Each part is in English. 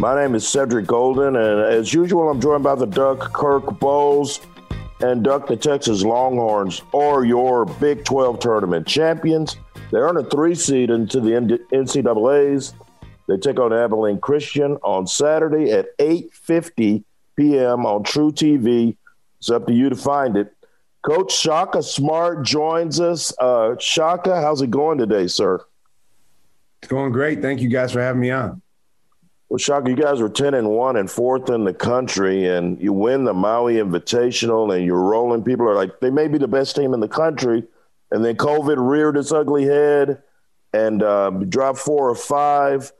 My name is Cedric Golden, and as usual, I'm joined by the Duck Kirk Bohls and Duck the Texas Longhorns, are your Big 12 tournament champions. They earn a three seed into the NCAA's. They take on Abilene Christian on Saturday at 8:50 p.m. on truTV. It's up to you to find it. Coach Shaka Smart joins us. Uh, Shaka, how's it going today, sir? It's going great. Thank you guys for having me on. Well, Shaka, you guys were 10 and 1 and fourth in the country, and you win the Maui Invitational, and you're rolling. People are like, they may be the best team in the country. And then COVID reared its ugly head and uh, dropped four or five.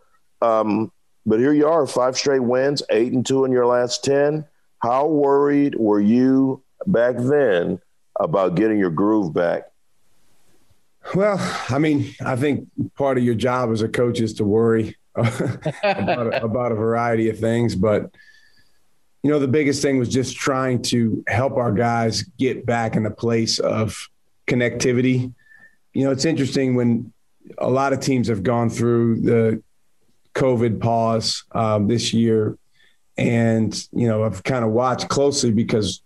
Um, but here you are, five straight wins, eight and two in your last 10. How worried were you back then about getting your groove back? Well, I mean, I think part of your job as a coach is to worry about, a, about a variety of things. But, you know, the biggest thing was just trying to help our guys get back in the place of connectivity. You know, it's interesting when a lot of teams have gone through the COVID pause um, this year. And, you know, I've kind of watched closely because,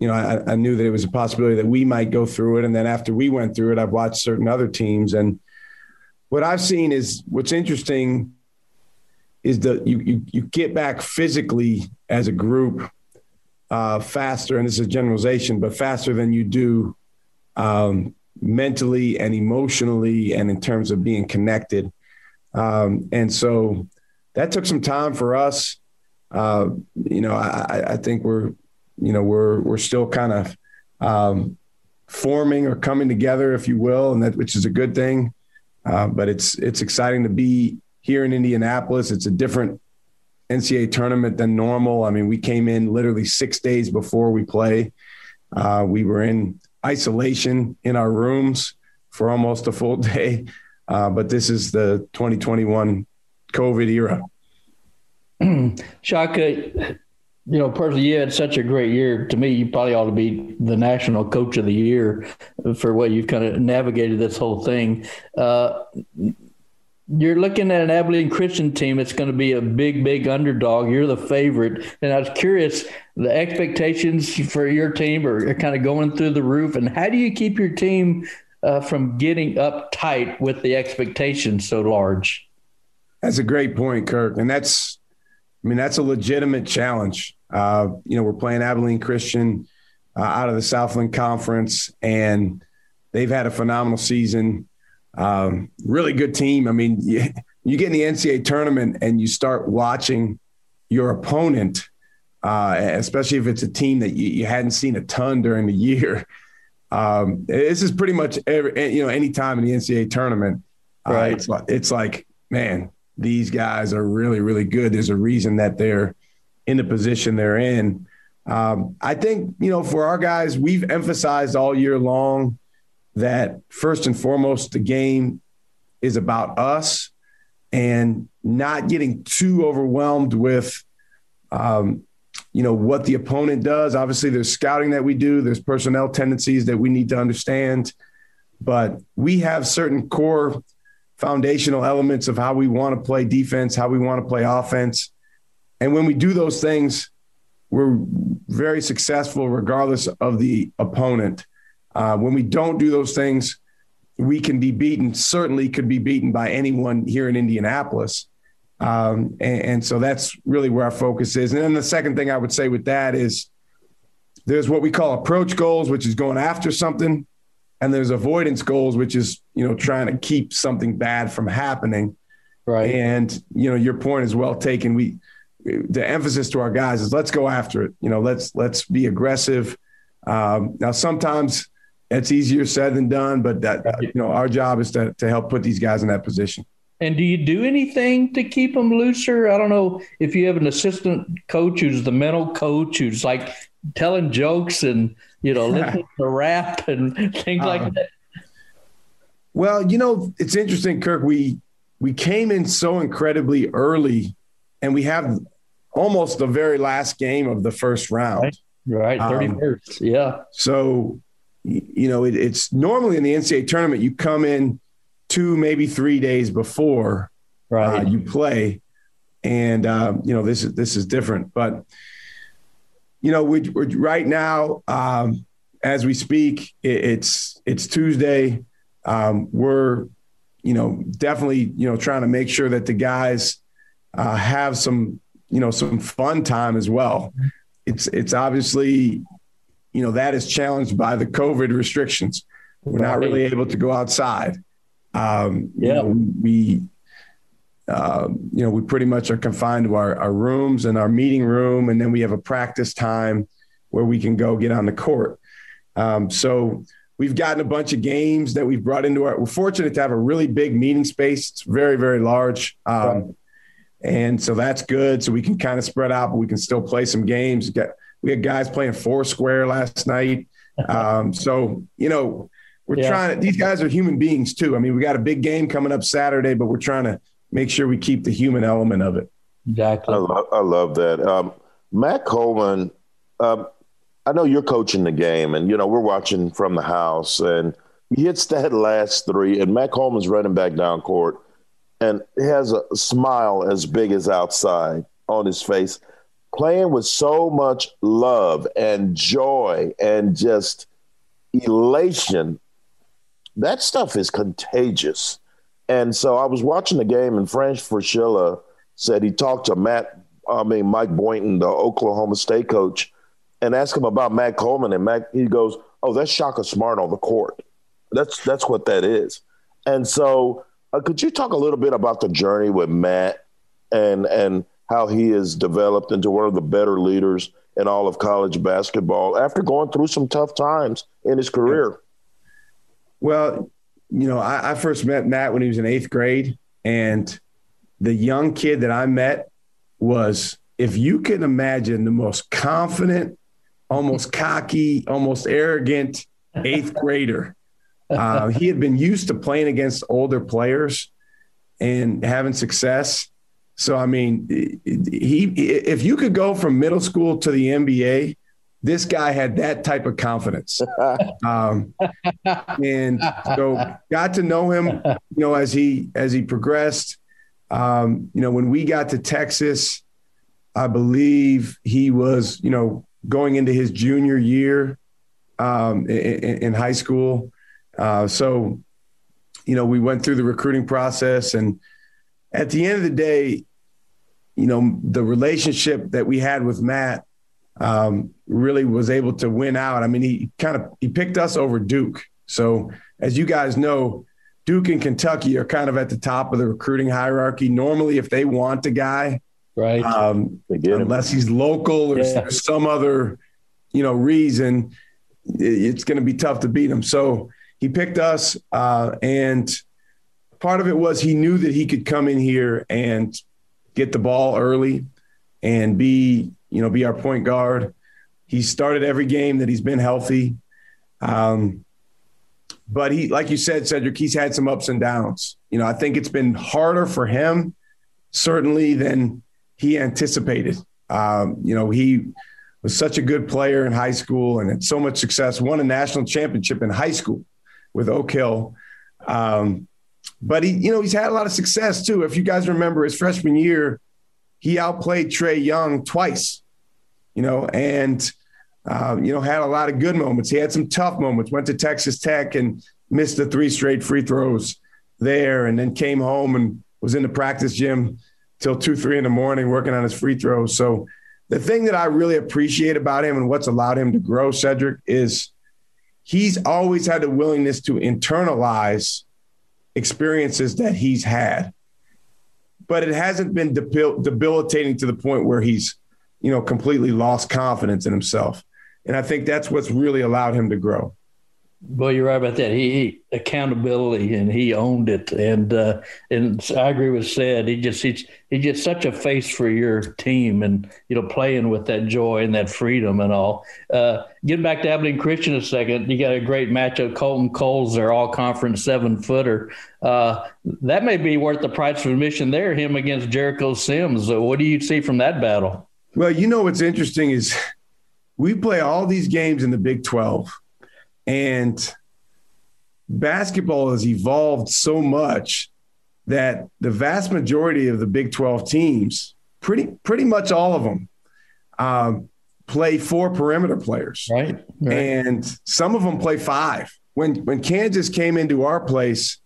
you know, I, I, knew that it was a possibility that we might go through it. And then after we went through it, I've watched certain other teams. And what I've seen is what's interesting is that you, you, you get back physically as a group uh, faster. And this is a generalization, but faster than you do um, mentally and emotionally and in terms of being connected. Um, and so that took some time for us. Uh, you know, I, I, think we're, you know, we're we're still kind of um, forming or coming together, if you will, and that which is a good thing. Uh, but it's it's exciting to be here in Indianapolis. It's a different NCAA tournament than normal. I mean, we came in literally six days before we play. Uh, we were in isolation in our rooms for almost a full day. Uh, but this is the 2021 COVID era. Shaka, you know, personally, you had such a great year. To me, you probably ought to be the national coach of the year for what you've kind of navigated this whole thing. Uh, you're looking at an Abilene Christian team. It's going to be a big, big underdog. You're the favorite, and I was curious the expectations for your team are, are kind of going through the roof. And how do you keep your team uh, from getting uptight with the expectations so large? That's a great point, Kirk. And that's, I mean, that's a legitimate challenge. Uh, you know, we're playing Abilene Christian uh, out of the Southland Conference, and they've had a phenomenal season. Um, really good team. I mean, you, you, get in the NCAA tournament and you start watching your opponent, uh, especially if it's a team that you, you hadn't seen a ton during the year. Um, this is pretty much every you know any time in the NCAA tournament. Uh, right. It's, it's like man, these guys are really really good. There's a reason that they're in the position they're in. Um, I think you know for our guys, we've emphasized all year long that first and foremost the game is about us and not getting too overwhelmed with um, you know what the opponent does. Obviously, there's scouting that we do. There's personnel tendencies that we need to understand, but we have certain core foundational elements of how we want to play defense, how we want to play offense, and when we do those things, we're very successful regardless of the opponent. Uh, when we don't do those things, we can be beaten. Certainly, could be beaten by anyone here in Indianapolis. Um, and, and, so that's really where our focus is. And then the second thing I would say with that is there's what we call approach goals, which is going after something, and there's avoidance goals, which is you know trying to keep something bad from happening. Right. And you know your point is well taken. We the emphasis to our guys is let's go after it. You know, let's let's be aggressive. Um, now sometimes it's easier said than done, but that you know our job is to to help put these guys in that position. And do you do anything to keep them looser? I don't know if you have an assistant coach who's the mental coach who's like telling jokes and you know listening to rap and things uh, like uh-huh. that. Well, you know, it's interesting, Kirk. We we came in so incredibly early, and we have almost the very last game of the first round. Right, right. thirty um. Yeah. So, you know, it, it's normally in the NCAA tournament you come in two, maybe three days before right. Uh, you play, and uh, you know this is this is different, but you know, we, are right now, um, as we speak, it, it's it's Tuesday. Um, we're, you know, definitely, you know, trying to make sure that the guys uh, have some, you know, some fun time as well. It's it's obviously, you know, that is challenged by the COVID restrictions. We're not really able to go outside. Um, yeah, you know, we uh, you know, we pretty much are confined to our, our rooms and our meeting room, and then we have a practice time where we can go get on the court. Um, so we've gotten a bunch of games that we've brought into our. We're fortunate to have a really big meeting space. It's very very large, um. And so that's good. So we can kind of spread out, but we can still play some games. We had guys playing Foursquare last night. Um, so you know, we're yeah. trying to. These guys are human beings too. I mean, we got a big game coming up Saturday, but we're trying to make sure we keep the human element of it. Exactly. I love, I love that. Um, Matt Coleman, um, I know you're coaching the game, and you know we're watching from the house, and he hits that last three, and Matt Coleman's running back down court, and he has a smile as big as outside on his face, playing with so much love and joy and just elation. That stuff is contagious. And so I was watching the game, and Fran Fraschilla said he talked to Matt, I mean Mike Boynton, the Oklahoma State coach, and asked him about Matt Coleman, and Matt he goes, "Oh, that's Shaka Smart on the court. That's that's what that is." And so, uh, could you talk a little bit about the journey with Matt and and how he has developed into one of the better leaders in all of college basketball after going through some tough times in his career? Well, you know, I, I first met Matt when he was in eighth grade, and the young kid that I met was, if you can imagine, the most confident, almost cocky, almost arrogant eighth grader. Uh, he had been used to playing against older players and having success. So, I mean, he if you could go from middle school to the NBA this guy had that type of confidence. Um, and so got to know him, you know, as he as he progressed. Um, you know, when we got to Texas, I believe he was, you know, going into his junior year um, in, in, high school. Uh, so, you know, we went through the recruiting process, and at the end of the day, you know, the relationship that we had with Matt um, really was able to win out. I mean, he kind of he picked us over Duke. So as you guys know, Duke and Kentucky are kind of at the top of the recruiting hierarchy. Normally, if they want a guy, right, um, unless he's local or yeah. some other, you know, reason, it's going to be tough to beat him. So he picked us, uh, and part of it was he knew that he could come in here and get the ball early and be you know, be our point guard. He started every game that he's been healthy. Um, but he, like you said, Cedric, he's had some ups and downs. You know, I think it's been harder for him, certainly, than he anticipated. Um, you know, he was such a good player in high school and had so much success, won a national championship in high school with Oak Hill. Um, but he, you know, he's had a lot of success too. If you guys remember his freshman year, he outplayed Trae Young twice, you know, and, uh, you know, had a lot of good moments. He had some tough moments, went to Texas Tech and missed the three straight free throws there, and then came home and was in the practice gym till two, three in the morning working on his free throws. So the thing that I really appreciate about him and what's allowed him to grow, Cedric, is he's always had the willingness to internalize experiences that he's had. But it hasn't been debil- debilitating to the point where he's, you know, completely lost confidence in himself. And I think that's what's really allowed him to grow. Well, you're right about that. He, he accountability, and he owned it. And uh, and I agree with said. He just he's he just such a face for your team, and you know playing with that joy and that freedom and all. Uh, getting back to Abilene Christian a second, you got a great matchup. Kolton Kohl's their all conference seven footer. Uh, that may be worth the price of admission there. Him against Jericho Sims. what do you see from that battle? Well, you know what's interesting is we play all these games in the Big Twelve and basketball has evolved so much that the vast majority of the Big 12 teams, pretty pretty much all of them, um, play four perimeter players. Right, right. And some of them play five. When when Kansas came into our place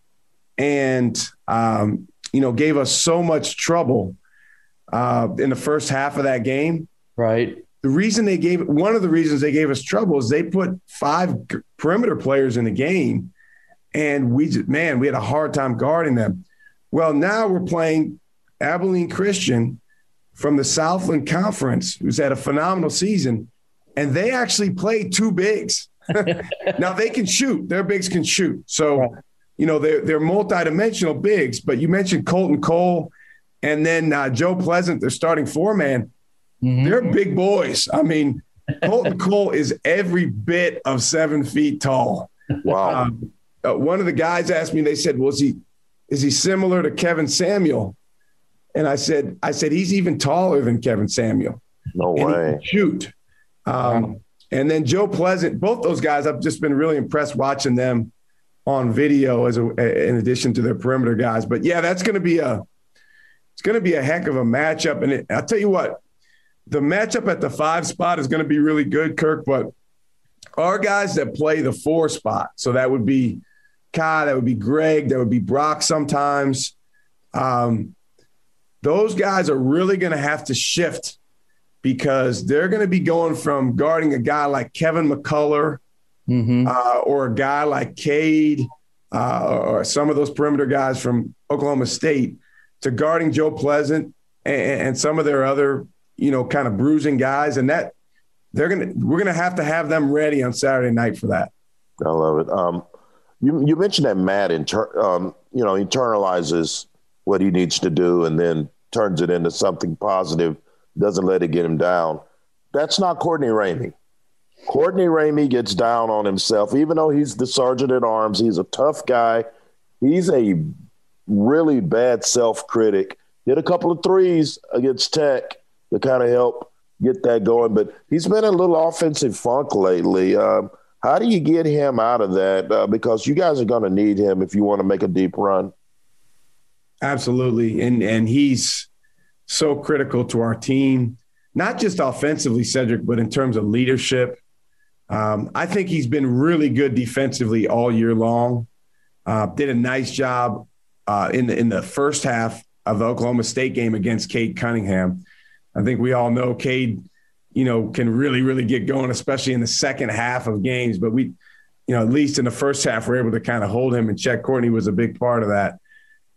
and um, you know gave us so much trouble uh, in the first half of that game, right? The reason they gave one of the reasons they gave us trouble is they put five perimeter players in the game and we just man we had a hard time guarding them. Well now we're playing abilene christian from the southland conference who's had a phenomenal season and they actually play two bigs. Now they can shoot. Their bigs can shoot. So you know they're, they're multi-dimensional bigs but you mentioned kolton kohl and then uh, joe pleasant their starting four man Mm-hmm. They're big boys. I mean, Kolton Kohl is every bit of seven feet tall. Wow. Um, uh, one of the guys asked me, they said, Was he is he similar to Kevin Samuel? And I said, I said, he's even taller than Kevin Samuel. No and way. shoot. Um, and then Joe Pleasant, both those guys, I've just been really impressed watching them on video as a, in addition to their perimeter guys. But yeah, that's going to be a, it's going to be a heck of a matchup. And it, I'll tell you what, the matchup at the five spot is going to be really good, Kirk. But our guys that play the four spot, so that would be Kai, that would be Greg, that would be Brock sometimes. Um, those guys are really going to have to shift because they're going to be going from guarding a guy like Kevin McCullar mm-hmm. uh, or a guy like Cade uh, or some of those perimeter guys from Oklahoma State to guarding Joe Pleasant and, and some of their other you know, kind of bruising guys, and that they're gonna we're gonna have to have them ready on Saturday night for that. I love it. Um, you you mentioned that Matt inter, um, you know internalizes what he needs to do and then turns it into something positive. Doesn't let it get him down. That's not Courtney Ramey. Courtney Ramey gets down on himself, even though he's the sergeant at arms. He's a tough guy. He's a really bad self critic. Hit a couple of threes against Tech to kind of help get that going. But he's been a little offensive funk lately. Um, how do you get him out of that? Uh, because you guys are going to need him if you want to make a deep run. Absolutely, and and he's so critical to our team, not just offensively, Cedric, but in terms of leadership. Um, I think he's been really good defensively all year long. Uh, did a nice job uh, in the in the first half of the Oklahoma State game against Cade Cunningham. I think we all know Cade, you know, can really, really get going, especially in the second half of games. But we, you know, at least in the first half, we're able to kind of hold him and check. Courtney was a big part of that.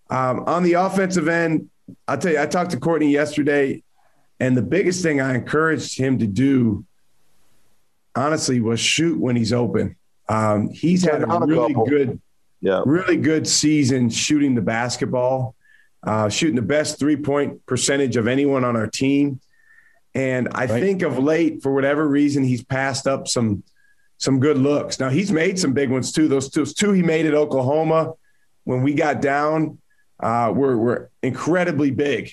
Um, on the offensive end, I'll tell you, I talked to Courtney yesterday, and the biggest thing I encouraged him to do, honestly, was shoot when he's open. Um, he's had a really good, yeah. really good season shooting the basketball uh, shooting the best three point percentage of anyone on our team. And I right. think of late, for whatever reason, he's passed up some some good looks. Now he's made some big ones too. Those two, those two he made at Oklahoma when we got down uh, were were incredibly big.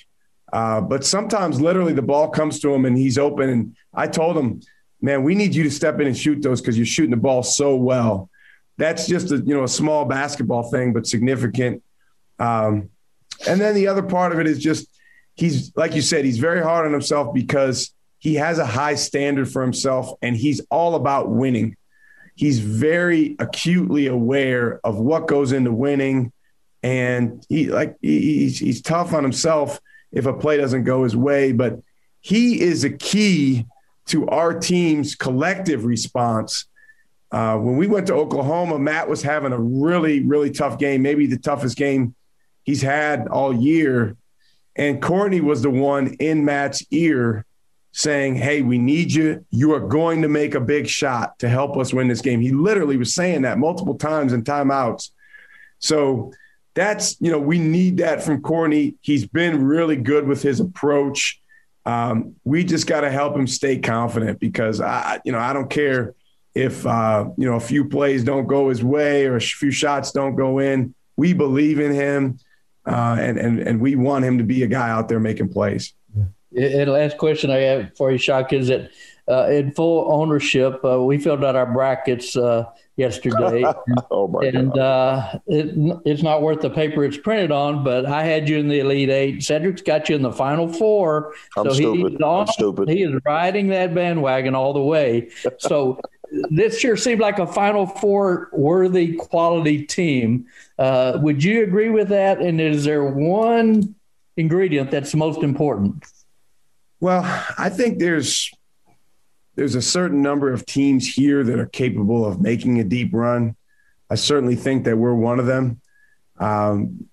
Uh, but sometimes, literally, the ball comes to him and he's open. And I told him, "Man, we need you to step in and shoot those because you're shooting the ball so well." That's just a you know a small basketball thing, but significant. Um, and then the other part of it is just he's like you said, he's very hard on himself because he has a high standard for himself and he's all about winning. He's very acutely aware of what goes into winning. And he like he's he's tough on himself if a play doesn't go his way, but he is a key to our team's collective response. Uh, when we went to Oklahoma, Matt was having a really, really tough game, maybe the toughest game he's had all year. And Courtney was the one in Matt's ear saying, Hey, we need you. You are going to make a big shot to help us win this game. He literally was saying that multiple times in timeouts. So that's, you know, we need that from Courtney. He's been really good with his approach. Um, we just got to help him stay confident because I, you know, I don't care if, uh, you know, a few plays don't go his way or a few shots don't go in. We believe in him. Uh, and, and, and we want him to be a guy out there making plays. And last question I have for you, Shock, is that uh, in full ownership, uh, we filled out our brackets uh, yesterday. oh my and uh, it, it's not worth the paper it's printed on, but I had you in the Elite Eight. Cedric's got you in the Final Four. I'm so stupid. He's on, I'm stupid. He is riding that bandwagon all the way. So this sure seemed like a Final Four worthy quality team. Uh, would you agree with that? And is there one ingredient that's most important? Well, I think there's there's a certain number of teams here that are capable of making a deep run. I certainly think that we're one of them. Um,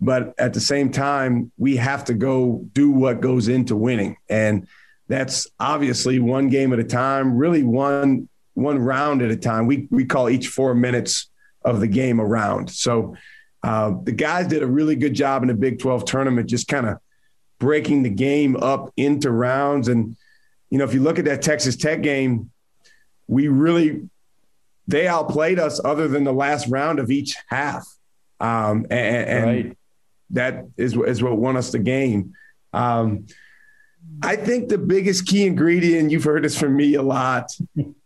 but at the same time, we have to go do what goes into winning, and that's obviously one game at a time, really one one round at a time. We we call each four minutes of the game a round. So uh, the guys did a really good job in the Big 12 tournament, just kind of breaking the game up into rounds. And, you know, if you look at that Texas Tech game, we really, they outplayed us other than the last round of each half. Um, and, and right. that is, is what won us the game. Um, I think the biggest key ingredient, you've heard this from me a lot,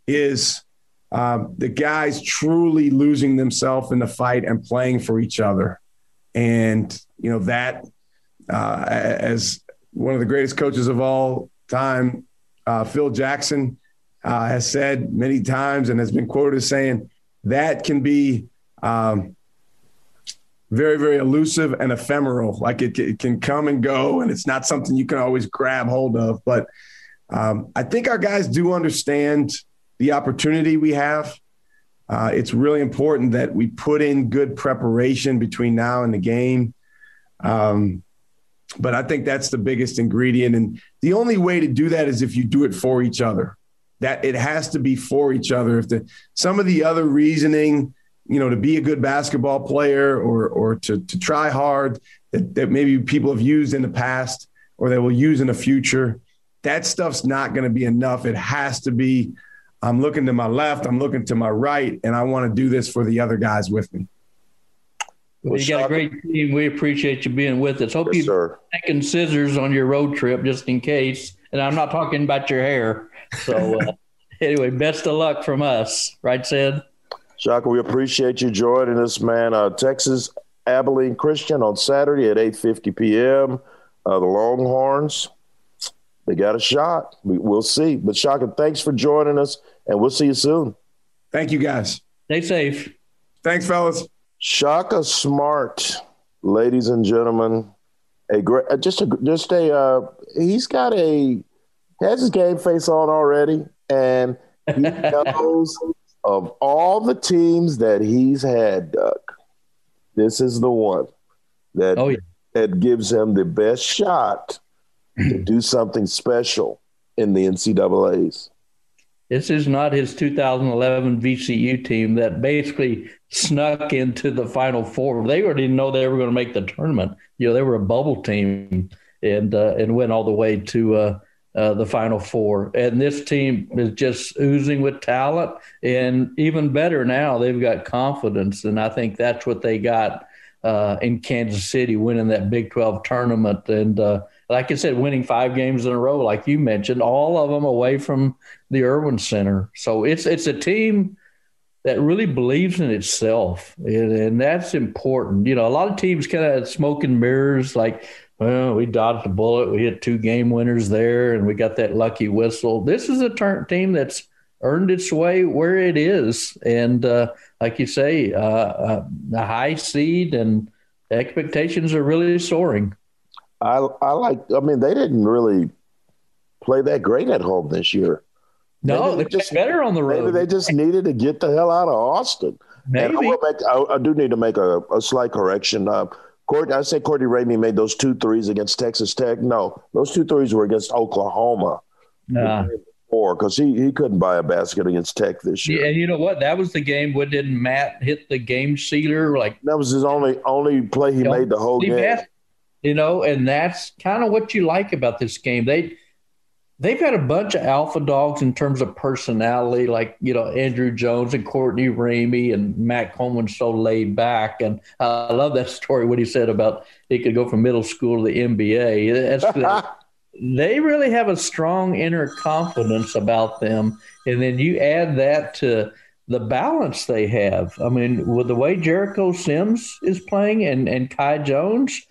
is um, the guys truly losing themselves in the fight and playing for each other. And, you know, that uh, as one of the greatest coaches of all time, uh, Phil Jackson uh, has said many times and has been quoted as saying that can be um, very, very elusive and ephemeral. Like it, it, can come and go, and it's not something you can always grab hold of. But um, I think our guys do understand the opportunity we have. Uh, it's really important that we put in good preparation between now and the game. Um, but I think that's the biggest ingredient. And the only way to do that is if you do it for each other. That it has to be for each other. If the some of the other reasoning, you know, to be a good basketball player or or to to try hard that, that maybe people have used in the past or they will use in the future, that stuff's not going to be enough. It has to be I'm looking to my left, I'm looking to my right, and I want to do this for the other guys with me. Well, you got a great team. We appreciate you being with us. Hope yes, you've taken scissors on your road trip just in case. And I'm not talking about your hair. So, uh, anyway, best of luck from us. Right, Sid? Shaka, we appreciate you joining us, man. Uh, Texas Abilene Christian on Saturday at 8.50 p.m. Uh, the Longhorns, they got a shot. We, will see. But Shaka, thanks for joining us, and we'll see you soon. Thank you, guys. Stay safe. Thanks, fellas. Shaka Smart, ladies and gentlemen, a great, uh, just a, just a, uh, he's got a, has his game face on already, and he knows of all the teams that he's had, Duck, this is the one that oh, yeah. that gives him the best shot to do something special in the NCAA's. This is not his 2011 VCU team that basically snuck into the Final Four. They already didn't know they were going to make the tournament. You know, they were a bubble team and uh, and went all the way to uh, uh, the Final Four. And this team is just oozing with talent, and even better now, they've got confidence, and I think that's what they got uh, in Kansas City, winning that Big 12 tournament and uh, like I said, winning five games in a row, like you mentioned, all of them away from the Erwin Center. So it's it's a team that really believes in itself, and, and that's important. You know, a lot of teams kind of smoke and mirrors, like, well, we dodged a bullet, we hit two game winners there, and we got that lucky whistle. This is a turn- team that's earned its way where it is, and uh, like you say, uh, uh, a high seed and expectations are really soaring. I I like. I mean, they didn't really play that great at home this year. No, they just better on the road. Maybe they just needed to get the hell out of Austin. Maybe. And I, make, I, I, do need to make a, a slight correction. Uh, Court, I say Courtney Ramey made those two threes against Texas Tech. No, those two threes were against Oklahoma. Nah. Or because he, he couldn't buy a basket against Tech this year. Yeah, and you know what? That was the game where didn't Matt hit the game sealer? Like that was his only only play he made the whole game. You know, and that's kind of what you like about this game. They they've got a bunch of alpha dogs in terms of personality, like you know Andrew Jones and Courtney Ramey and Matt Coleman, so laid back. And I love that story what he said about he could go from middle school to the NBA. That's, they really have a strong inner confidence about them, and then you add that to the balance they have. I mean, with the way Jericho Sims is playing and and Kai Jones,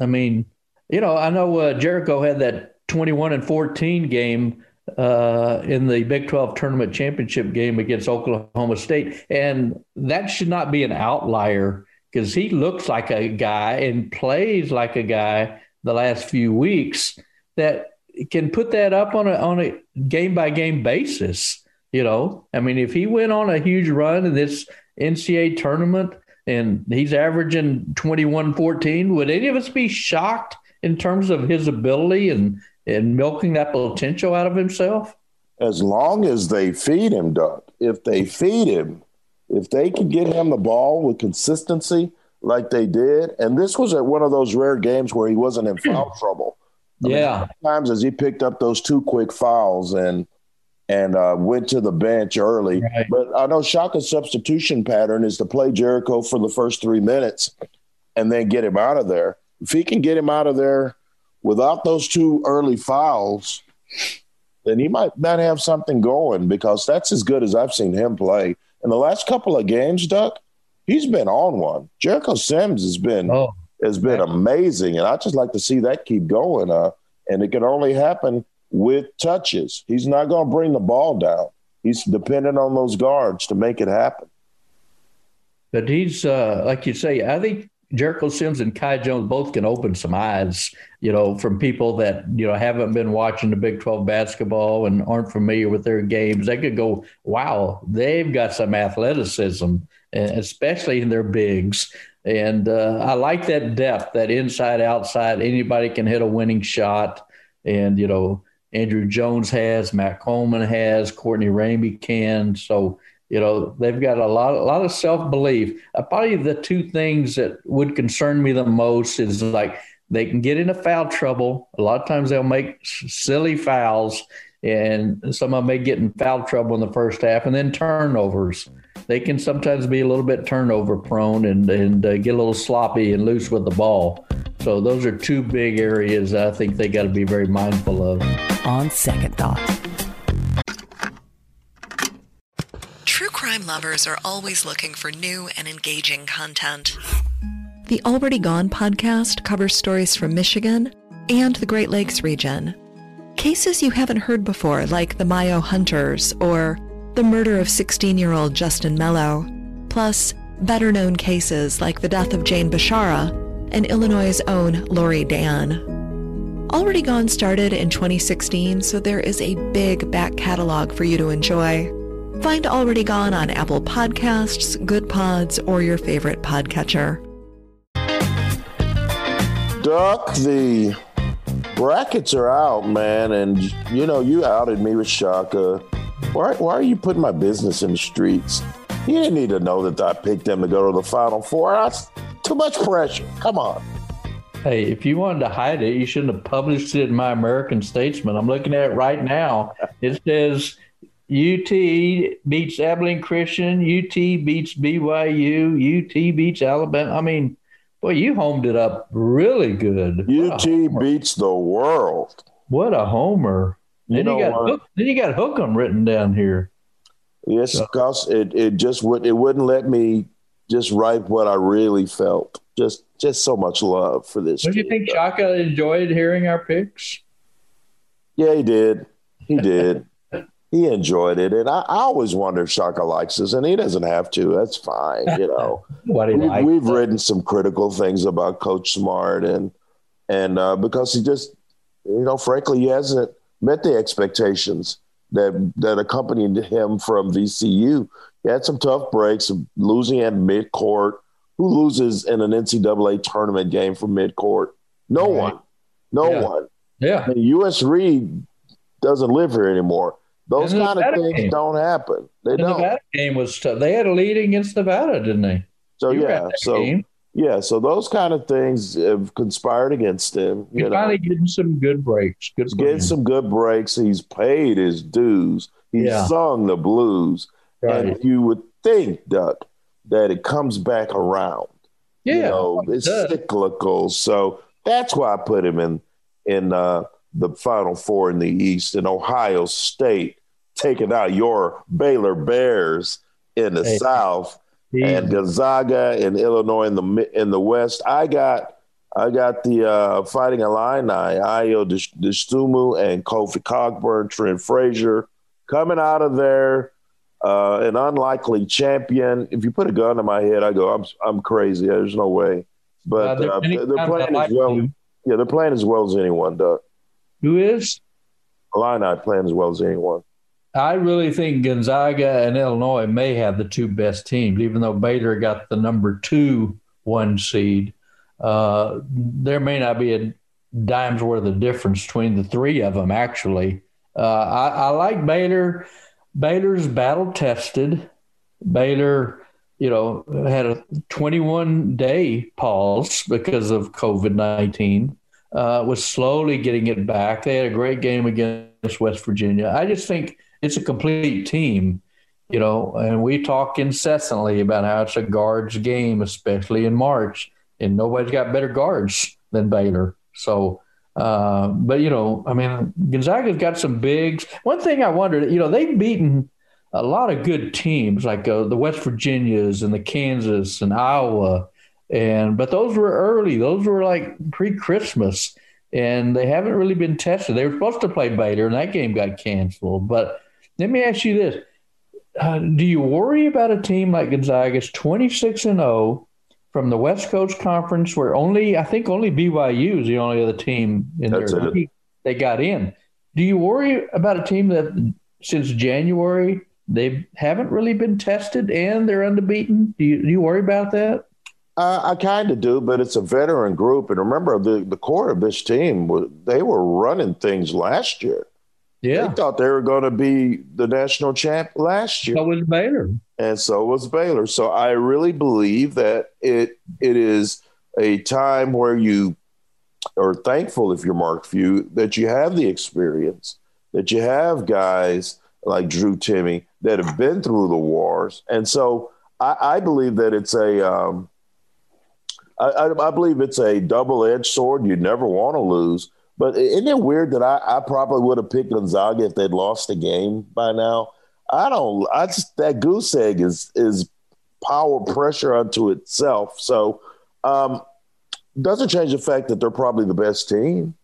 I mean, you know, I know uh, Jericho had that 21 and 14 game uh, in the Big 12 tournament championship game against Oklahoma State. And that should not be an outlier because he looks like a guy and plays like a guy the last few weeks that can put that up on a on a game by game basis. You know, I mean, if he went on a huge run in this NCAA tournament and he's averaging 21 14, would any of us be shocked in terms of his ability and and milking that potential out of himself? As long as they feed him, Duck. If they feed him, if they can get him the ball with consistency like they did, and this was at one of those rare games where he wasn't in foul trouble. I yeah. Mean, times as he picked up those two quick fouls and and uh, went to the bench early. Right. But I know Shaka's substitution pattern is to play Jericho for the first three minutes and then get him out of there. If he can get him out of there without those two early fouls, then he might not have something going because that's as good as I've seen him play. In the last couple of games, Duck, he's been on one. Jericho Sims has been oh, has been man. amazing, and I just like to see that keep going. Uh, and it can only happen with touches. He's not going to bring the ball down. He's dependent on those guards to make it happen. But he's uh, like you say. I think Jericho Sims and Kai Jones both can open some eyes, you know, from people that, you know, haven't been watching the Big 12 basketball and aren't familiar with their games. They could go, wow, they've got some athleticism, especially in their bigs. And uh, I like that depth, that inside outside. Anybody can hit a winning shot. And, you know, Andrew Jones has, Matt Coleman has, Courtney Ramey can. So, you know, they've got a lot, a lot of self belief. Uh, probably the two things that would concern me the most is like they can get into foul trouble. A lot of times they'll make silly fouls, and some of them may get in foul trouble in the first half, and then turnovers. They can sometimes be a little bit turnover prone and and uh, get a little sloppy and loose with the ball. So those are two big areas I think they got to be very mindful of. On second thought. Crime lovers are always looking for new and engaging content. The Already Gone podcast covers stories from Michigan and the Great Lakes region. Cases you haven't heard before, like the Mayo Hunters or the murder of 16 year old Justin Mello, plus better known cases like the death of Jane Bashara and Illinois' own Lori Dan. Already Gone started in 2016, so there is a big back catalog for you to enjoy. Find Already Gone on Apple Podcasts, Goodpods, or your favorite podcatcher. Duck, the brackets are out, man, and you know you outed me with Shaka. Why, why are you putting my business in the streets? You didn't need to know that I picked them to go to the Final Four. That's too much pressure. Come on. Hey, if you wanted to hide it, you shouldn't have published it in my American Statesman. I'm looking at it right now. It says UT beats Abilene Christian. UT beats BYU. UT beats Alabama. I mean, boy, you homed it up really good. UT beats the world. What a homer! You then you got Hook, then you got Hookem written down here. Yes, so. because it, it just would it wouldn't let me just write what I really felt. Just just so much love for this. Don't you think Shaka enjoyed hearing our picks? Yeah, he did. He did. He enjoyed it, and I, I, always wonder if Shaka likes us, and he doesn't have to. That's fine, you know. what we, like we've written some critical things about Coach Smart, and and uh, because he just, you know, frankly, he hasn't met the expectations that that accompanied him from VCU. He had some tough breaks, losing at midcourt. Who loses in an NCAA tournament game from midcourt? No right. one. No yeah. one. Yeah. I mean, U.S. Reed doesn't live here anymore. Those kind of things game. don't happen. They the don't. Nevada game was tough. They had a lead against Nevada, didn't they? So you yeah, so game. yeah, so those kind of things have conspired against him. You He's finally getting some good breaks. Good, He's getting some good breaks. He's paid his dues. He's yeah. sung the blues, right. and you would think, Duck, that it comes back around. Yeah, you know, it's does. cyclical. So that's why I put him in in uh, the Final Four in the East, and Ohio State taking out your Baylor Bears in the Hey. South, and Gonzaga and Illinois in the in the West. I got I got the uh, Fighting Illini, Ayo Dosunmu and Kofi Cockburn, Trent Frazier coming out of there. Uh, an unlikely champion. If you put a gun to my head, I go, I'm I'm crazy. There's no way. Uh, But uh, are many they're playing as well. Yeah, they're playing as well as anyone. Duck. Who is? Illini playing as well as anyone. I really think Gonzaga and Illinois may have the two best teams, even though Baylor got the number two one seed. Uh, there may not be a dime's worth of difference between the three of them, actually. Uh, I, I like Baylor. Baylor's battle tested. Baylor, you know, had a 21 day pause because of COVID 19, uh, was slowly getting it back. They had a great game against West Virginia. I just think it's a complete team, you know, and we talk incessantly about how it's a guards game, especially in March, and nobody's got better guards than Baylor. So, uh, but you know, I mean, Gonzaga's got some bigs. One thing I wondered, you know, they've beaten a lot of good teams like uh, the West Virginias and the Kansas and Iowa, and but those were early. Those were like pre-Christmas, and they haven't really been tested. They were supposed to play Baylor, and that game got canceled. But let me ask you this: uh, Do you worry about a team like Gonzaga's twenty-six and zero? From the West Coast Conference, where only I think only BYU is the only other team in That's their league they got in. Do you worry about a team that since January they haven't really been tested and they're unbeaten? Do you, do you worry about that? Uh, I kind of do, but it's a veteran group, and remember the the core of this team. They were running things last year. Yeah, They thought they were going to be the national champ last year. so was Baylor. and so was Baylor. So I really believe that it it is a time where you are thankful if you're Mark Few that you have the experience, that you have guys like Drew Timme that have been through the wars, and so I, I believe that it's a. Um, I, I, I believe it's a double-edged sword. You never want to lose, but isn't it weird that I, I probably would have picked Gonzaga if they'd lost the game by now? I don't. I just that goose egg is is power pressure unto itself. So um, doesn't change the fact that they're probably the best team.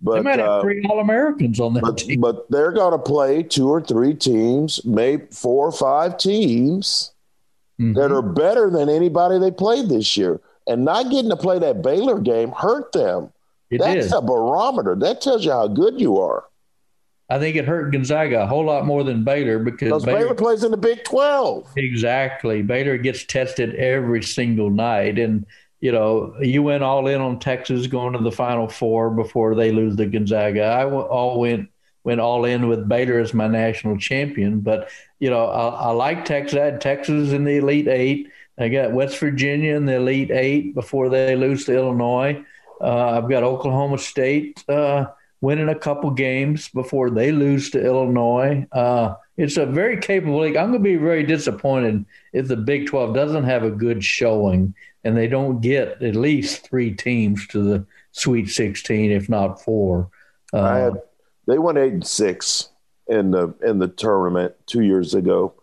They But might have uh, three All Americans on that but team. but they're going to play two or three teams, maybe four or five teams Mhm. that are better than anybody they played this year. And not getting to play that Baylor game hurt them. It That's did. a barometer. That tells you how good you are. I think it hurt Gonzaga a whole lot more than Baylor because Because Baylor plays in the Big 12. Exactly. Baylor gets tested every single night. And, you know, you went all in on Texas going to the Final Four before they lose to Gonzaga. I all went went all in with Baylor as my national champion. But, you know, I, I like Texas. I had Texas in the Elite Eight. I got West Virginia in the Elite Eight before they lose to Illinois. Uh, I've got Oklahoma State uh, winning a couple games before they lose to Illinois. Uh, it's a very capable league. I'm going to be very disappointed if the Big 12 doesn't have a good showing and they don't get at least three teams to the Sweet 16, if not four. Uh, I had they went eight and six in the in the tournament two years ago,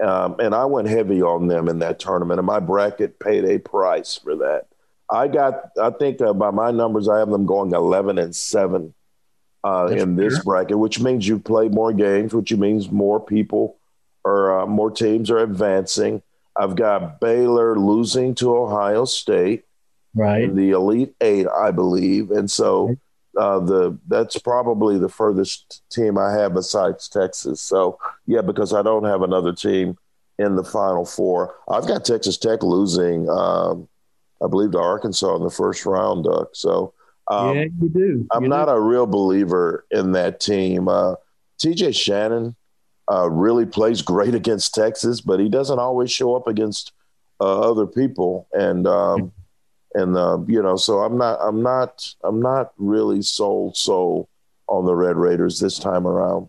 um, and I went heavy on them in that tournament, and my bracket paid a price for that. I got, I think uh, by my numbers, I have them going eleven and seven uh, That's in this fair. bracket, which means you play more games, which means more people or uh, more teams are advancing. I've got Baylor losing to Ohio State. right in the Elite Eight, I believe, and so uh, the that's probably the furthest team I have besides Texas. So yeah, because I don't have another team in the Final Four. I've got Texas Tech losing, um, I believe, to Arkansas in the first round, Duck. So um, yeah, you do. I'm You not a real believer in that team. Uh, TJ Shannon uh, really plays great against Texas, but he doesn't always show up against uh, other people. And um, and uh, you know, so I'm not I'm not I'm not really sold sold on the Red Raiders this time around.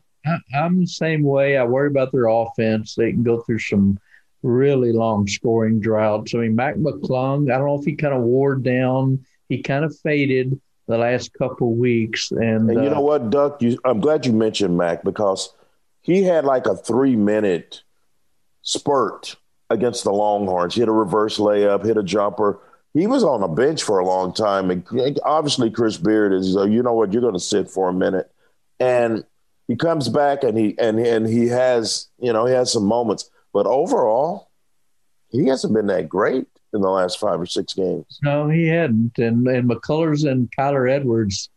I'm the same way. I worry about their offense. They can go through some really long scoring droughts. I mean, Mac McClung, I don't know if he kind of wore down. He kind of faded the last couple weeks. And, And you uh, know what, Duck? You, I'm glad you mentioned Mac because he had like a three minute spurt against the Longhorns. He hit a reverse layup, hit a jumper. He was on a bench for a long time. And obviously, Chris Beard is, uh, you know what, you're going to sit for a minute. And he comes back and he and and he has, you know, he has some moments. But overall, he hasn't been that great in the last five or six games. No, he hadn't. And and McCullers and Kyler Edwards.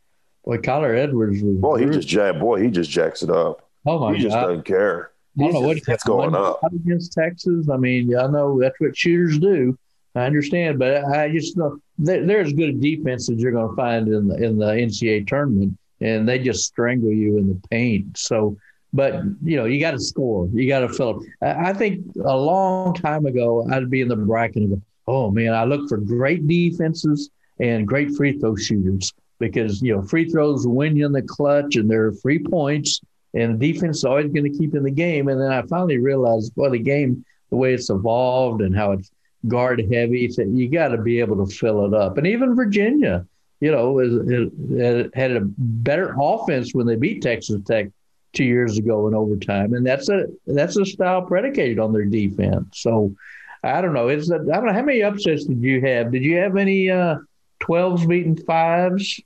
Boy, Kyler Edwards was. Boy, he just jack, boy, he just jacks it up. Oh my he just God. doesn't care. I don't He's know what just- it's going up. against Texas. I mean, I know that's what shooters do. I understand, but I just know as good a defense as you're going to find in the in the NCAA tournament, and they just strangle you in the paint. So, but you know, you got to score. You got to fill up. I think a long time ago, I'd be in the bracket go, "Oh man, I look for great defenses and great free throw shooters because you know free throws win you in the clutch, and they're free points." and defense is always going to keep in the game. And then I finally realized, well, the game, the way it's evolved and how it's guard heavy, so you got to be able to fill it up. And even Virginia, you know, is, is, had a better offense when they beat Texas Tech two years ago in overtime, and that's a that's a style predicated on their defense. So I don't know. Is that I don't know how many upsets did you have? Did you have any uh, 12s beating fives?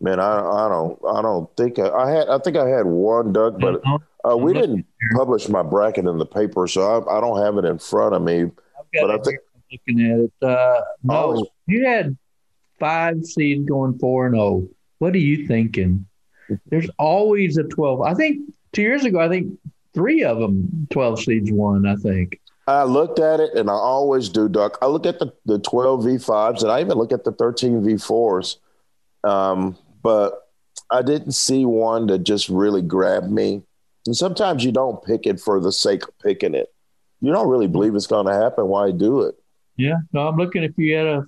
Man, I, I don't I don't think I, I had I think I had one Doug, but uh, we didn't publish my bracket in the paper, so I, I don't have it in front of me. But I think looking at it. Uh, no, Oh. you had five seeds going four and zero. What are you thinking? There's always a twelve. I think two years ago, I think three of them twelve seeds won. I think. I looked at it, and I always do, Duck. I look at the the twelve v fives, and I even look at the thirteen v fours. Um, but I didn't see one that just really grabbed me. And sometimes you don't pick it for the sake of picking it. You don't really believe it's going to happen. Why do it? Yeah. No, I'm looking. If you had a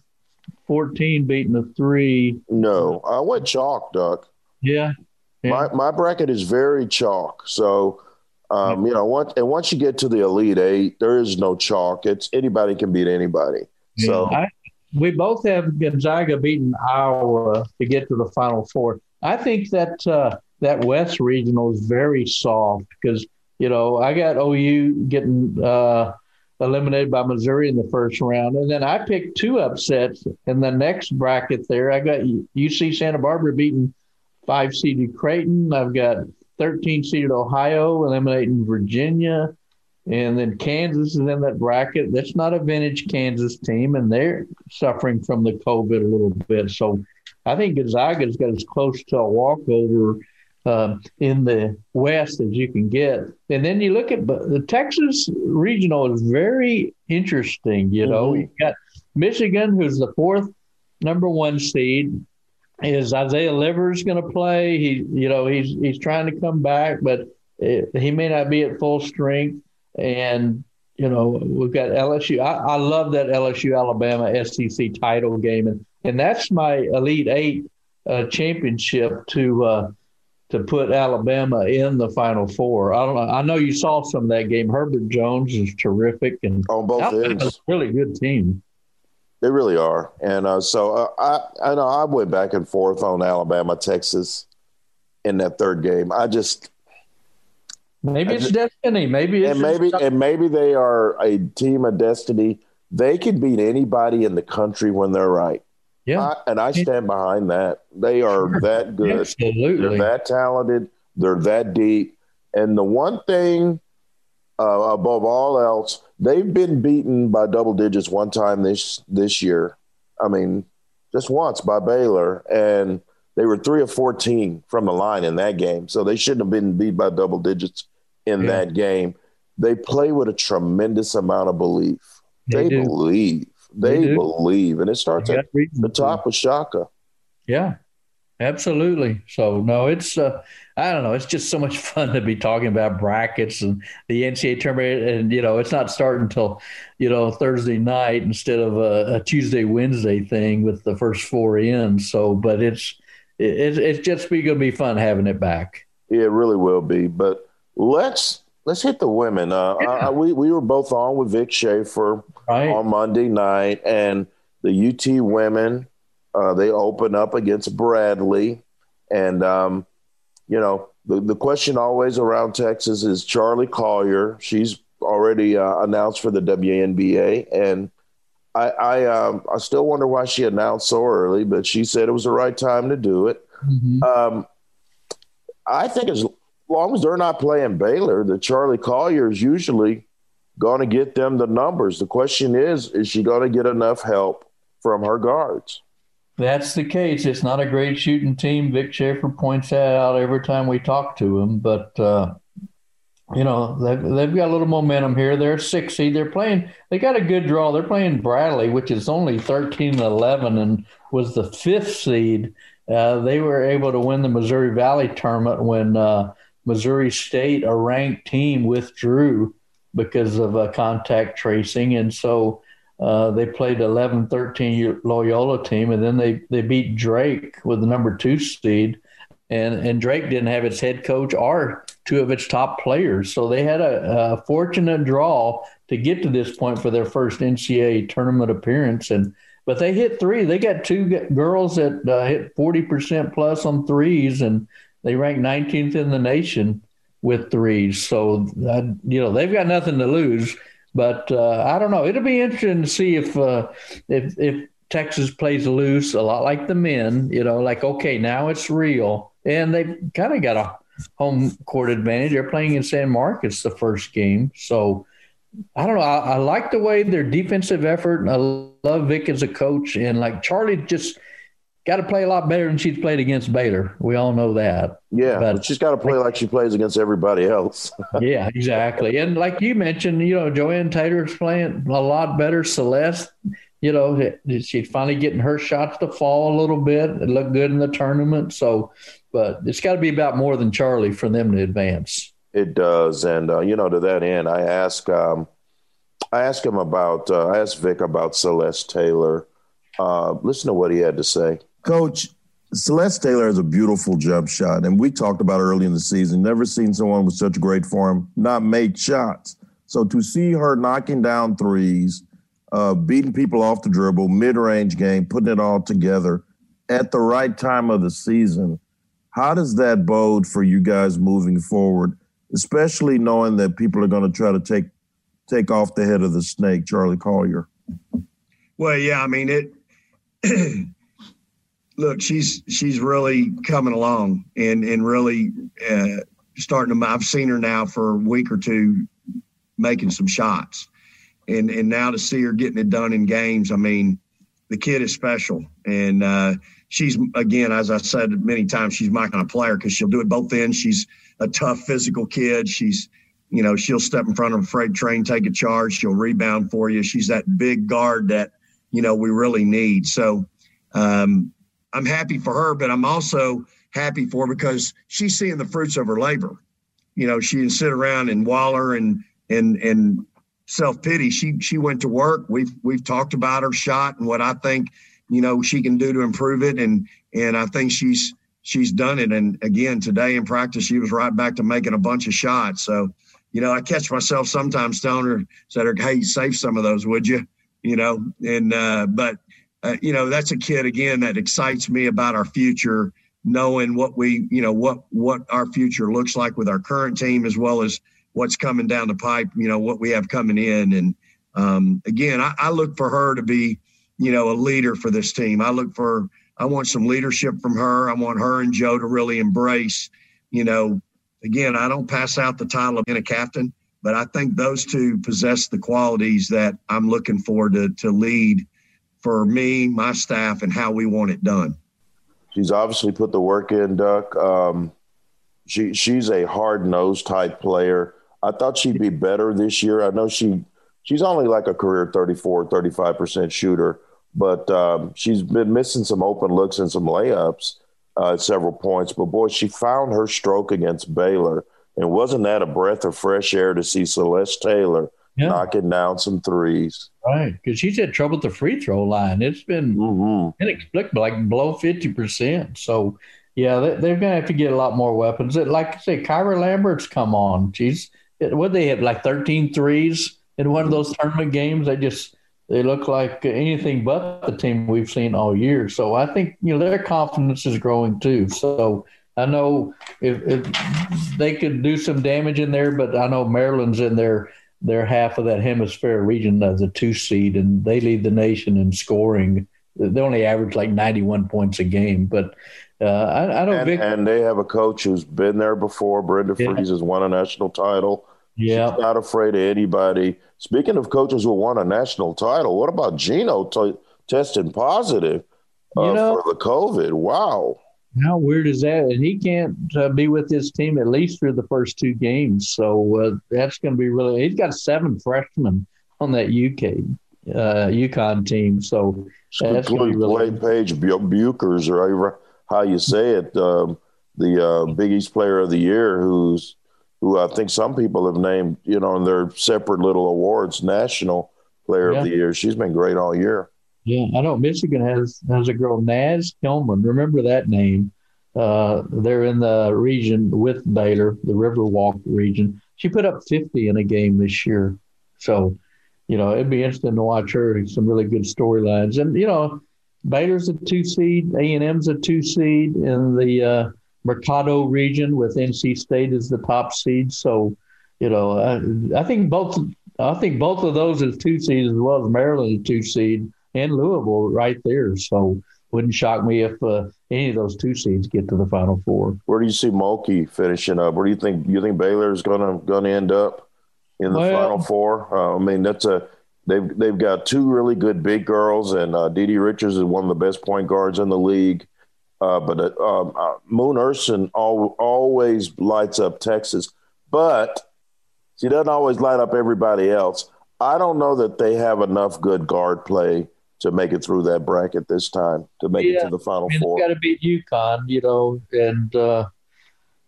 fourteen beating a three, No, I went chalk, Duck. yeah. yeah. My my bracket is very chalk. So, um, you know, once and once you get to the elite eight, there is no chalk. It's anybody can beat anybody. So I, we both have Gonzaga beating Iowa to get to the Final Four. I think that uh, that West Regional is very soft because you know I got OU getting uh, eliminated by Missouri in the first round, and then I picked two upsets in the next bracket. There, I got UC Santa Barbara beating five seeded Creighton. I've got thirteen seeded Ohio eliminating Virginia. And then Kansas is in that bracket. That's not a vintage Kansas team, and they're suffering from the COVID a little bit. So I think Gonzaga's got as close to a walkover um, in the West as you can get. And then you look at the Texas regional is very interesting. You know, Mhm. you got Michigan, who's the fourth number one seed. Is Isaiah Livers going to play? He, you know, he's he's trying to come back, but eh, he may not be at full strength. And you know, we've got LSU. I, I love that LSU Alabama SEC title game, and and that's my Elite Eight uh, championship to uh, to put Alabama in the Final Four. I don't know. I know you saw some of that game. Herbert Jones is terrific, and on both Alabama's ends, a really good team. they really are. And uh, so uh, I I know I went back and forth on Alabama, Texas in that third game. I just Maybe I it's just- destiny. Maybe it's and maybe just- and maybe they are a team of destiny. They can beat anybody in the country when they're right. Yeah, I, and I stand behind that. They are Sure. that good. Absolutely. They're that talented. They're that deep. And the one thing uh, above all else, they've been beaten by double digits one time this this year. I mean, just once by Baylor, and they were three of 14 from the line in that game. So they shouldn't have been beat by double digits in yeah. that game. They play with a tremendous amount of belief. They, they believe. They, they believe. And it starts at the top with Shaka. Yeah, absolutely. So, no, it's, uh, I don't know. It's just so much fun to be talking about brackets and the NCAA tournament. And, you know, it's not starting until, you know, Thursday night instead of a, a Tuesday, Wednesday thing with the first four in. So, but it's, it, it's just be going to be fun having it back. Yeah, it really will be. But let's let's hit the women. Uh, yeah. I, we we were both on with Vic Schaefer right. on Monday night, and the UT women uh, they open up against Bradley, and um, you know the the question always around Texas is Charli Collier. She's already uh, announced for the WNBA, and I I, um, I still wonder why she announced so early, but she said it was the right time to do it. Mm-hmm. Um, I think as long as they're not playing Baylor, the Charli Collier is usually going to get them the numbers. The question is, is she going to get enough help from her guards? That's the case. It's not a great shooting team. Vic Schaefer points that out every time we talk to him, but uh, you know they've, they've got a little momentum here. They're six seed. They're playing. They got a good draw. They're playing Bradley, which is only thirteen and eleven, and was the fifth seed. Uh, they were able to win the Missouri Valley tournament when uh, Missouri State, a ranked team, withdrew because of uh, contact tracing, and so. Uh, they played 11 13 Loyola team, and then they, they beat Drake with the number two seed and and Drake didn't have its head coach or two of its top players, so they had a, a, fortunate draw to get to this point for their first NCAA tournament appearance. And but they hit three. They got two girls that uh, hit forty percent plus on threes, and they ranked 19th in the nation with threes. So uh, you know they've got nothing to lose. But uh, I don't know. It'll be interesting to see if uh, if if Texas plays loose, a lot like the men. You know, like okay, now it's real and they've kind of got a home court advantage. They're playing in San Marcos the first game, so I don't know. I, I like the way their defensive effort. I love Vic as a coach, and like Charli just got to play a lot better than she's played against Baylor. We all know that. Yeah, but she's got to play like she plays against everybody else. yeah, exactly. And like you mentioned, you know, Joanne Taylor's playing a lot better. Celeste, you know, she's finally getting her shots to fall a little bit. It looked good in the tournament. So but it's got to be about more than Charli for them to advance. It does, and uh, you know, to that end, I ask, um, I asked him about, uh, I asked Vic about Celeste Taylor. Uh, listen to what he had to say, Coach. Celeste Taylor has a beautiful jump shot, and we talked about early in the season. Never seen someone with such great form not make shots. So to see her knocking down threes, uh, beating people off the dribble, mid-range game, putting it all together at the right time of the season how does that bode for you guys moving forward, especially knowing that people are going to try to take take off the head of the snake, Charli Collier? Well, yeah, I mean it. look, she's she's really coming along and and really uh, starting to. I've seen her now for a week or two making some shots, and and now to see her getting it done in games. I mean, the kid is special, and uh, she's again, as I said many times, she's my kind of player because she'll do it both ends. She's a tough physical kid. She's, you know, she'll step in front of a freight train, take a charge, she'll rebound for you. She's that big guard that, you know, we really need. So um, I'm happy for her, but I'm also happy for because she's seeing the fruits of her labor. You know, she didn't sit around and waller and and and self pity. She she went to work. We've we've talked about her shot and what I think you know she can do to improve it and and I think she's she's done it and again today in practice she was right back to making a bunch of shots so you know I catch myself sometimes telling her said her hey save some of those would you you know and uh but uh, you know that's a kid again that excites me about our future knowing what we you know what what our future looks like with our current team as well as what's coming down the pipe you know what we have coming in and um, again I, I look for her to be you know, a leader for this team. I look for, I want some leadership from her. I want her and Joe to really embrace, you know, again, I don't pass out the title of being a captain, but I think those two possess the qualities that I'm looking for to, to lead for me, my staff, and how we want it done. She's obviously put the work in, Duck. Um, she she's a hard nosed type player. I thought she'd be better this year. I know she she's only like a career 34, 35% shooter, but um, she's been missing some open looks and some layups uh, at several points. But boy, she found her stroke against Baylor. And wasn't that a breath of fresh air to see Celeste Taylor yeah. knocking down some threes? Right, because she's had trouble at the free throw line. It's been mm-hmm. inexplicable, like below fifty percent. So, yeah, they, are going to have to get a lot more weapons. Like I say, Kyra Lambert's come on. She's what they have like 13 threes in one of those tournament games. They just they look like anything but the team we've seen all year. So I think you know their confidence is growing too. So I know if, if they could do some damage in there, but I know Maryland's in their their half of that Hemisfair region as a two seed, and they lead the nation in scoring. They only average like 91 points a game, but uh, I, I don't. And, Vic- and, they have a coach who's been there before. Brenda yeah. Frese has won a national title. Yeah, She's not afraid of anybody. Speaking of coaches who won a national title, what about Gino t- testing positive uh, you know, for the COVID? Wow. How weird is that? And he can't uh, be with his team at least through the first two games. So uh, that's going to be really. He's got seven freshmen on that UK uh, UConn team. So that's going to be really. Paige Bueckers, or how you say it, um, the uh, Big East Player of the Year, who's who I think some people have named, you know, in their separate little awards, National Player yeah. of the Year. She's been great all year. Yeah, I know Michigan has has a girl Naz Hillmon. Remember that name? Uh, they're in the region with Baylor, the Riverwalk region. She put up 50 in a game this year. So, you know, it'd be interesting to watch her. Some really good storylines, and you know, Baylor's a two seed, A and M's a two seed in the uh, Mercado region with NC State as the top seed. So, you know, I, I think both I think both of those as two seeds as well as Maryland two seed and Louisville right there. So wouldn't shock me if uh, any of those two seeds get to the Final Four. Where do you see Mulkey finishing up? Where do you think you think Baylor's gonna gonna end up in the well, Final Four? Uh, I mean, that's a they've they've got two really good big girls, and uh, DiDi Richards is one of the best point guards in the league. Uh, but uh, um, uh, Moon Ursin al- always lights up Texas, but she doesn't always light up everybody else. I don't know that they have enough good guard play to make it through that bracket this time to make yeah, it to the final I mean, four. Got to beat UConn, you know, and uh,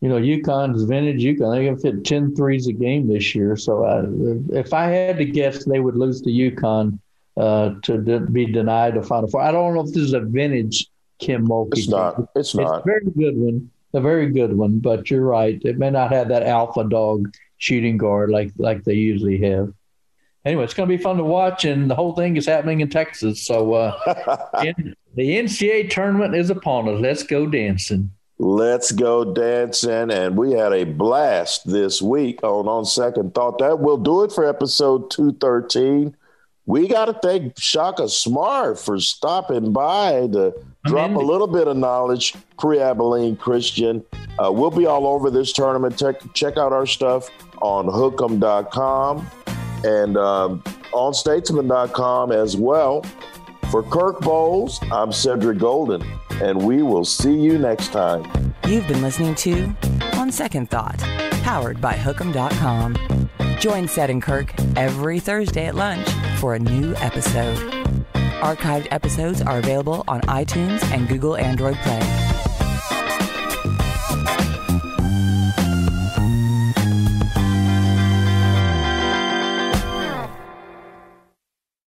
you know UConn's vintage UConn. They can fit 10 threes a game this year. So I, if I had to guess, they would lose to UConn uh, to de- be denied a final four. I don't know if this is a vintage Kim Mulkey. It's not. It's not. It's a very good one. A very good one, but you're right. It may not have that alpha dog shooting guard like like they usually have. Anyway, it's going to be fun to watch, and the whole thing is happening in Texas. So uh, in, the NCAA tournament is upon us. Let's go dancing. Let's go dancing. And we had a blast this week on On Second Thought. That will do it for episode 213 we got to thank Shaka Smart for stopping by to drop a little bit of knowledge pre Abilene Christian. Uh, we'll be all over this tournament. Check, check out our stuff on hookem.com and um, on statesman.com as well. For Kirk Bohls, I'm Cedric Golden, and we will see you next time. You've been listening to On Second Thought, powered by hookem.com. Join Ced and Kirk every Thursday at lunch for a new episode. Archived episodes are available on iTunes and Google Android Play.